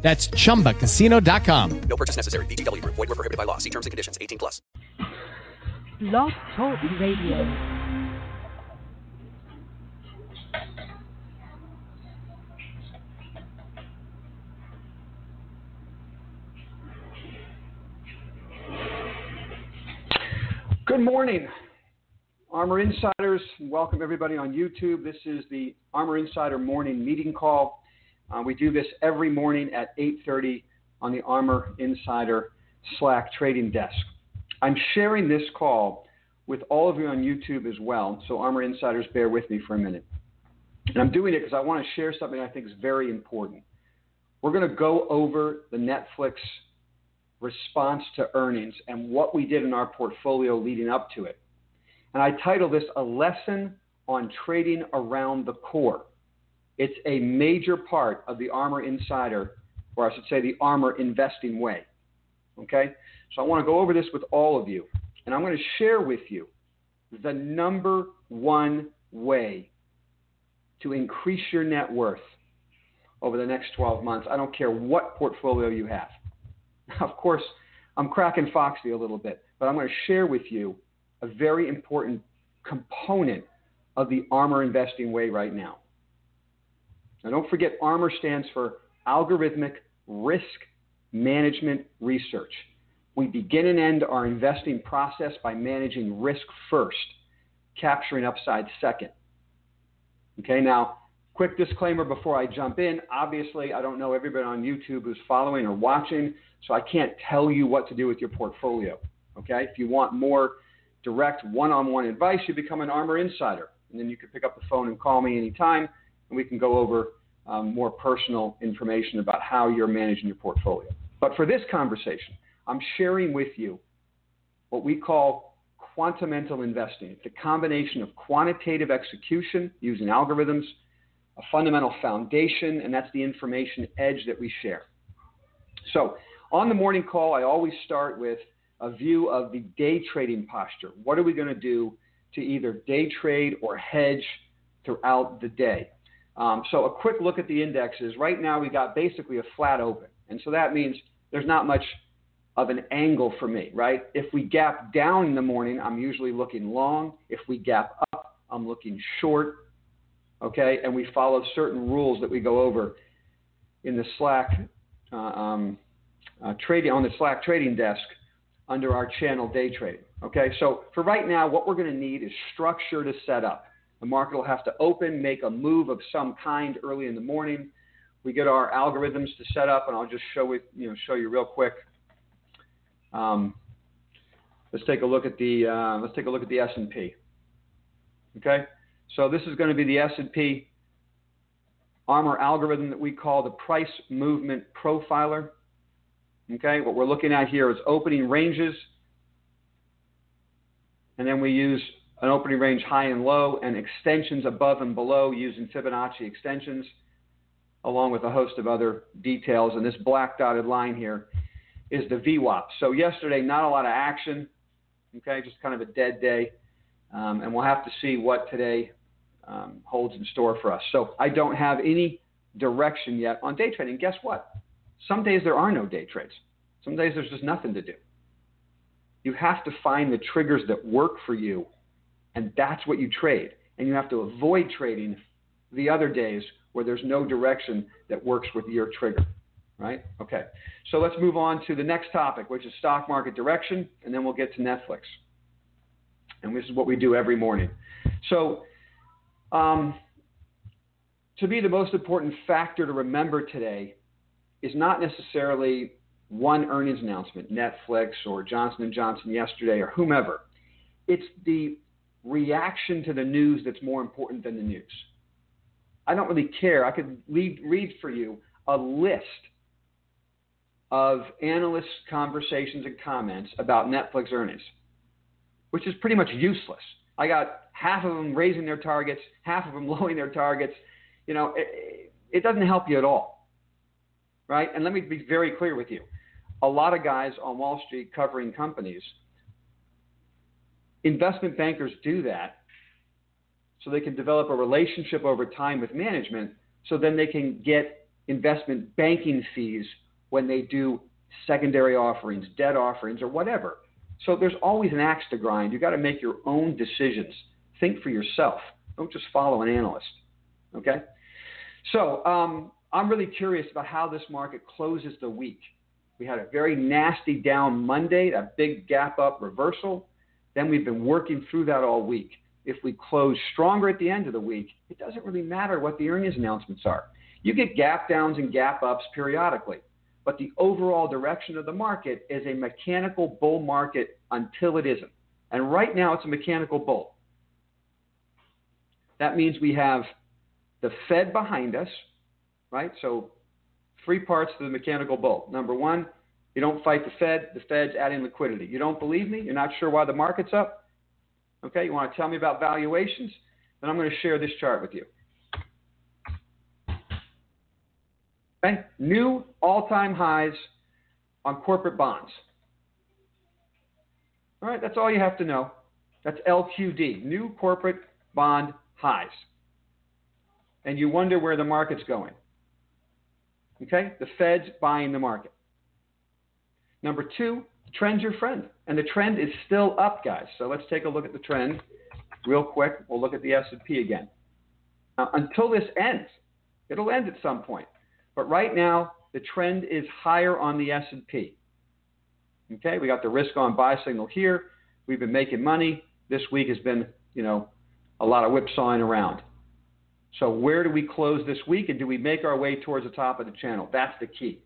That's chumbacasino.com. No purchase necessary. VGW Group. Void were prohibited by law. See terms and conditions. 18 plus. Blog Talk Radio. Good morning, Armor Insiders. Welcome everybody on YouTube. This is the Armor Insider morning meeting call. Uh, we do this every morning at 8:30 on the Armor Insider Slack trading desk. I'm sharing this call with all of you on YouTube as well, so Armor Insiders, bear with me for a minute. And I'm doing it because I want to share something I think is very important. We're going to go over the Netflix response to earnings and what we did in our portfolio leading up to it. And I title this A Lesson on Trading Around the Core. It's a major part of the Armor Insider, or I should say the Armor Investing Way. Okay? So I want to go over this with all of you. And I'm going to share with you the number one way to increase your net worth over the next 12 months. I don't care what portfolio you have. Of course, I'm cracking Foxy a little bit, but I'm going to share with you a very important component of the Armor Investing Way right now. Now, don't forget, ARMOR stands for Algorithmic Risk Management Research. We begin and end our investing process by managing risk first, capturing upside second. Okay, now, quick disclaimer before I jump in. Obviously, I don't know everybody on YouTube who's following or watching, so I can't tell you what to do with your portfolio. Okay, if you want more direct one on one advice, you become an Armor Insider. And then you can pick up the phone and call me anytime and we can go over um, more personal information about how you're managing your portfolio. But for this conversation, I'm sharing with you what we call quantamental investing. It's a combination of quantitative execution using algorithms, a fundamental foundation, and that's the information edge that we share. So, on the morning call, I always start with a view of the day trading posture. What are we going to do to either day trade or hedge throughout the day? Um, so a quick look at the indexes. Right now we got basically a flat open. And so that means there's not much of an angle for me, right? If we gap down in the morning, I'm usually looking long. If we gap up, I'm looking short. Okay, and we follow certain rules that we go over in the Slack uh, um, uh, trading on the Slack trading desk under our channel day trading. Okay, so for right now, what we're going to need is structure to set up. The market will have to open, make a move of some kind early in the morning. We get our algorithms to set up, and I'll just show it, you know, show you real quick. Um, let's take a look at the uh, let's take a look at the S&P. Okay, so this is going to be the S&P Armor algorithm that we call the price movement profiler. Okay, what we're looking at here is opening ranges, and then we use an opening range high and low, and extensions above and below using Fibonacci extensions, along with a host of other details. And this black dotted line here is the VWAP. So yesterday, not a lot of action, okay, just kind of a dead day. Um, and we'll have to see what today um, holds in store for us. So I don't have any direction yet on day trading. Guess what? Some days there are no day trades. Some days there's just nothing to do. You have to find the triggers that work for you and that's what you trade. And you have to avoid trading the other days where there's no direction that works with your trigger. Right? Okay. So let's move on to the next topic, which is stock market direction, and then we'll get to Netflix. And this is what we do every morning. So, um, to me, the most important factor to remember today is not necessarily one earnings announcement, Netflix or Johnson & Johnson yesterday or whomever. It's the reaction to the news that's more important than the news. I don't really care. I could read for you a list of analysts' conversations and comments about Netflix earnings, which is pretty much useless. I got half of them raising their targets, half of them lowering their targets. You know, it, it doesn't help you at all, right? And let me be very clear with you. A lot of guys on Wall Street covering companies, investment bankers do that so they can develop a relationship over time with management so then they can get investment banking fees when they do secondary offerings, debt offerings, or whatever. So there's always an axe to grind. You've got to make your own decisions. Think for yourself. Don't just follow an analyst. Okay? So um, I'm really curious about how this market closes the week. We had a very nasty down Monday, a big gap up reversal. Then we've been working through that all week. If we close stronger at the end of the week, it doesn't really matter what the earnings announcements are. You get gap downs and gap ups periodically but the overall direction of the market is a mechanical bull market until it isn't. And right now it's a mechanical bull. That means we have the Fed behind us, right? So three parts to the mechanical bull. Number one, you don't fight the Fed, the Fed's adding liquidity. You don't believe me? You're not sure why the market's up? Okay, you want to tell me about valuations? Then I'm going to share this chart with you. Okay? New all time highs on corporate bonds. All right, that's all you have to know. That's LQD, new corporate bond highs. And you wonder where the market's going. Okay? The Fed's buying the market. Number two, trend's your friend. And the trend is still up, guys. So let's take a look at the trend real quick. We'll look at the S&P again. Now, until this ends, it'll end at some point. But right now, the trend is higher on the S&P. Okay, we got the risk on buy signal here. We've been making money. This week has been, you know, a lot of whipsawing around. So where do we close this week, and do we make our way towards the top of the channel? That's the key.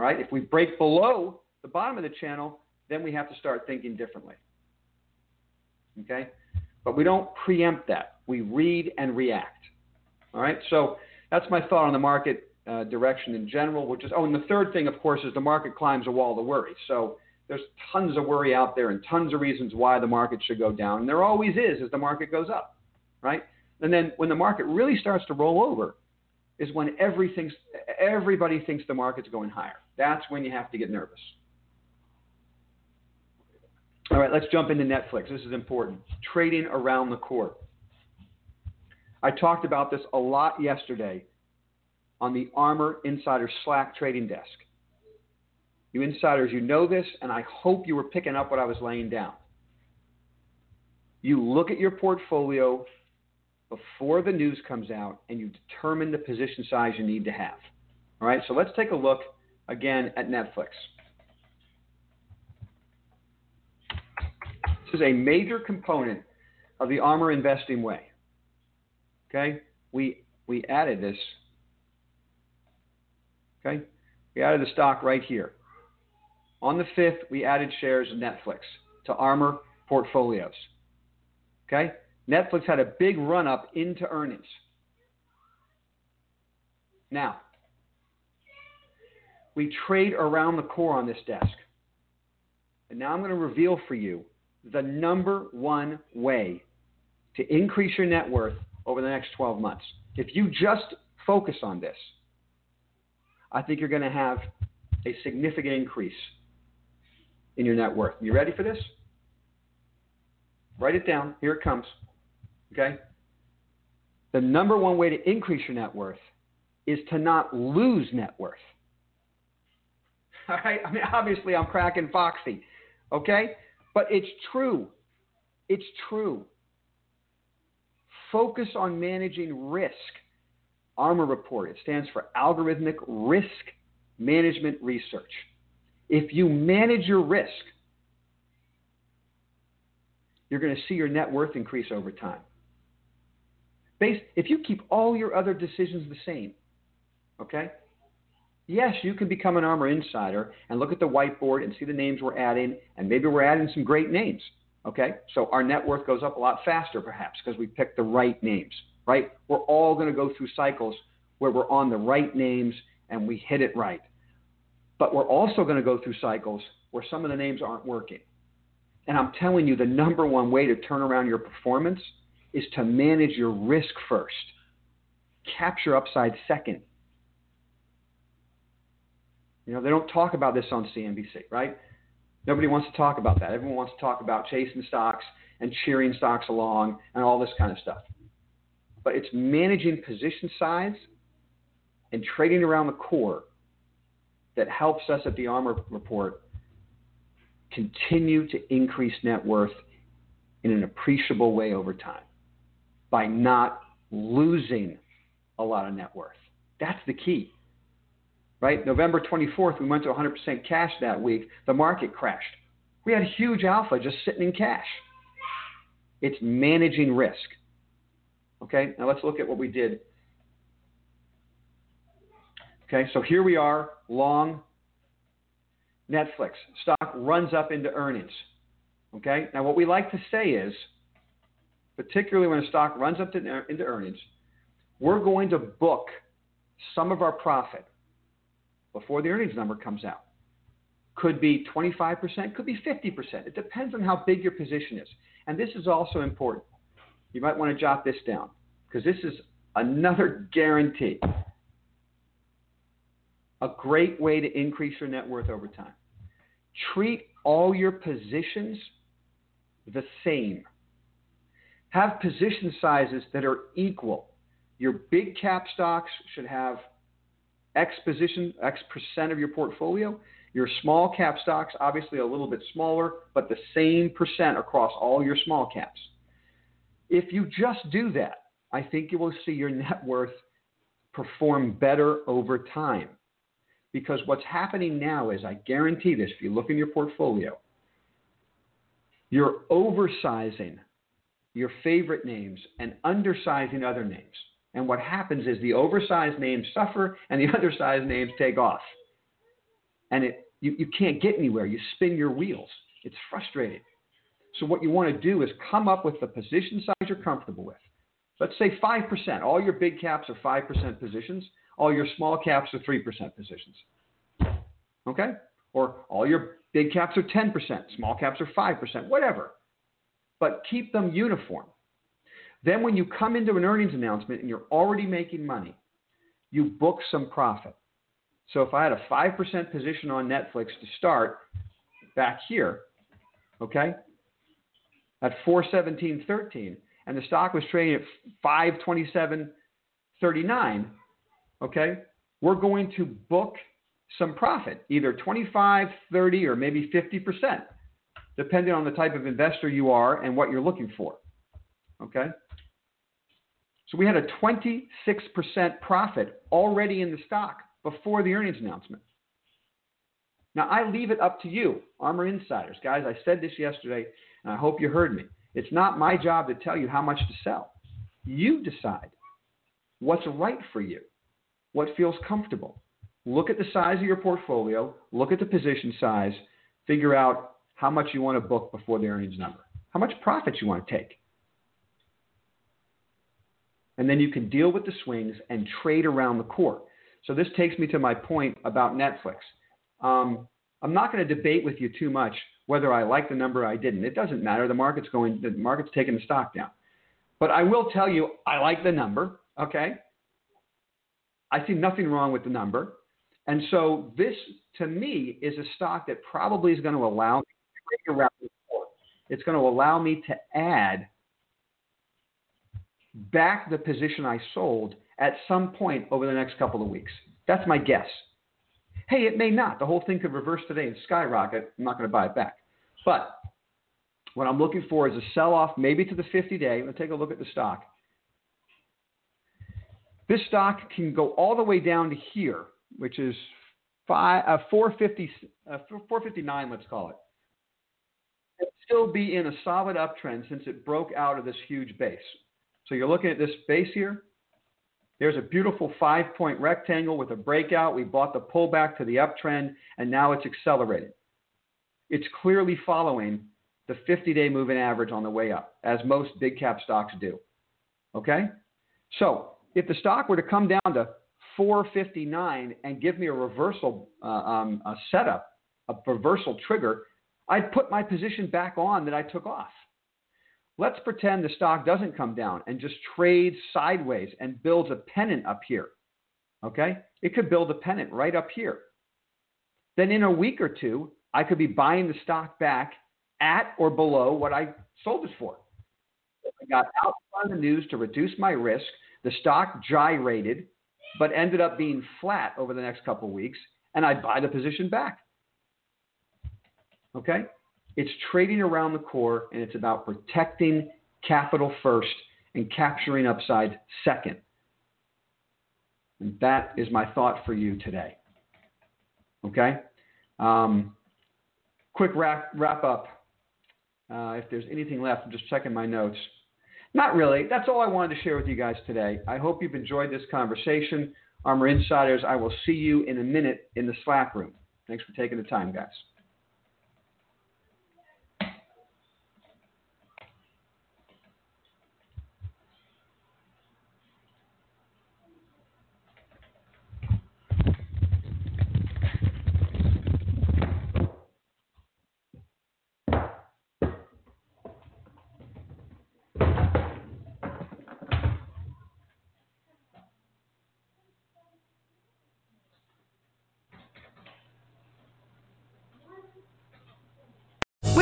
All right. If we break below the bottom of the channel, then we have to start thinking differently. Okay. But we don't preempt that. We read and react. All right. So that's my thought on the market uh, direction in general, which is, oh, and the third thing, of course, is the market climbs a wall of worry. So there's tons of worry out there and tons of reasons why the market should go down. And there always is as the market goes up, right? And then when the market really starts to roll over, is when everything, everybody thinks the market's going higher. That's when you have to get nervous. All right, let's jump into Netflix. This is important. Trading around the core. I talked about this a lot yesterday on the ARMOR Insider Slack trading desk. You insiders, you know this, and I hope you were picking up what I was laying down. You look at your portfolio before the news comes out and you determine the position size you need to have. All right, so let's take a look again at Netflix. This is a major component of the ARMOR investing way. Okay, we we added this Okay? We added the stock right here. On the 5th, we added shares of Netflix to ARMOR portfolios. Okay? Netflix had a big run up into earnings. Now, we trade around the core on this desk. And now I'm going to reveal for you the number one way to increase your net worth over the next 12 months. If you just focus on this, I think you're going to have a significant increase in your net worth. You ready for this? Write it down. Here it comes. Okay? The number one way to increase your net worth is to not lose net worth. All right? I mean, obviously, I'm cracking Foxy. Okay? But it's true. It's true. Focus on managing risk. ARMOR report. It stands for Algorithmic Risk Management Research. If you manage your risk, you're going to see your net worth increase over time. Based, if you keep all your other decisions the same, okay? Yes, you can become an ARMOR insider and look at the whiteboard and see the names we're adding, and maybe we're adding some great names, okay? So our net worth goes up a lot faster, perhaps, because we picked the right names right? We're all going to go through cycles where we're on the right names and we hit it right. But we're also going to go through cycles where some of the names aren't working. And I'm telling you, the number one way to turn around your performance is to manage your risk first, capture upside second. You know, they don't talk about this on CNBC, right? Nobody wants to talk about that. Everyone wants to talk about chasing stocks and cheering stocks along and all this kind of stuff. But it's managing position size and trading around the core that helps us at the Armor report continue to increase net worth in an appreciable way over time by not losing a lot of net worth. That's the key. Right? November 24th, we went to 100% cash that week. The market crashed. We had huge alpha just sitting in cash. It's managing risk. Okay, now let's look at what we did. Okay, so here we are, long Netflix. Stock runs up into earnings. Okay, now what we like to say is, particularly when a stock runs up to, into earnings, we're going to book some of our profit before the earnings number comes out. Could be 25%, could be 50%. It depends on how big your position is. And this is also important. You might want to jot this down because this is another guarantee. A great way to increase your net worth over time. Treat all your positions the same. Have position sizes that are equal. Your big cap stocks should have X position, X percent of your portfolio. Your small cap stocks, obviously a little bit smaller, but the same percent across all your small caps. If you just do that, I think you will see your net worth perform better over time. Because what's happening now is, I guarantee this, if you look in your portfolio, you're oversizing your favorite names and undersizing other names. And what happens is the oversized names suffer and the undersized names take off. And it, you, you can't get anywhere. You spin your wheels. It's frustrating. So, what you want to do is come up with the position size you're comfortable with. Let's say 5%. All your big caps are 5% positions, all your small caps are 3% positions. Okay? Or all your big caps are 10%, small caps are 5%, whatever. But keep them uniform. Then, when you come into an earnings announcement and you're already making money, you book some profit. So, if I had a 5% position on Netflix to start back here, okay, at 417.13, and the stock was trading at 527.39, okay, we're going to book some profit, either 25, 30, or maybe 50%, depending on the type of investor you are and what you're looking for. Okay? So we had a 26% profit already in the stock before the earnings announcement. Now, I leave it up to you, Armor Insiders. Guys, I said this yesterday, and I hope you heard me. It's not my job to tell you how much to sell. You decide what's right for you, what feels comfortable. Look at the size of your portfolio, look at the position size, figure out how much you want to book before the earnings number, how much profit you want to take. And then you can deal with the swings and trade around the core. So this takes me to my point about Netflix. Um, I'm not going to debate with you too much whether I like the number or I didn't. It doesn't matter. The market's going. The market's taking the stock down. But I will tell you, I like the number. Okay. I see nothing wrong with the number. And so this, to me, is a stock that probably is going to allow to the It's going to allow me to add back the position I sold at some point over the next couple of weeks. That's my guess. Hey, it may not. The whole thing could reverse today and skyrocket. I'm not going to buy it back. But what I'm looking for is a sell off, maybe to the 50 day. Let's take a look at the stock. This stock can go all the way down to here, which is five, uh, 450, uh, 459, let's call it. Still be in a solid uptrend since it broke out of this huge base. So you're looking at this base here. There's a beautiful five point rectangle with a breakout. We bought the pullback to the uptrend, and now it's accelerating. It's clearly following the 50 day moving average on the way up, as most big cap stocks do. Okay? So if the stock were to come down to 459 and give me a reversal uh, um, a setup, a reversal trigger, I'd put my position back on that I took off. Let's pretend the stock doesn't come down and just trades sideways and builds a pennant up here. Okay? It could build a pennant right up here. Then in a week or two, I could be buying the stock back at or below what I sold it for. I got out on the news to reduce my risk. The stock gyrated, but ended up being flat over the next couple of weeks, and I'd buy the position back. Okay? It's trading around the core, and it's about protecting capital first and capturing upside second. And that is my thought for you today. Okay? Um, quick wrap, wrap up. Uh, if there's anything left, I'm just checking my notes. Not really. That's all I wanted to share with you guys today. I hope you've enjoyed this conversation. ARMR Insiders, I will see you in a minute in the Slack room. Thanks for taking the time, guys.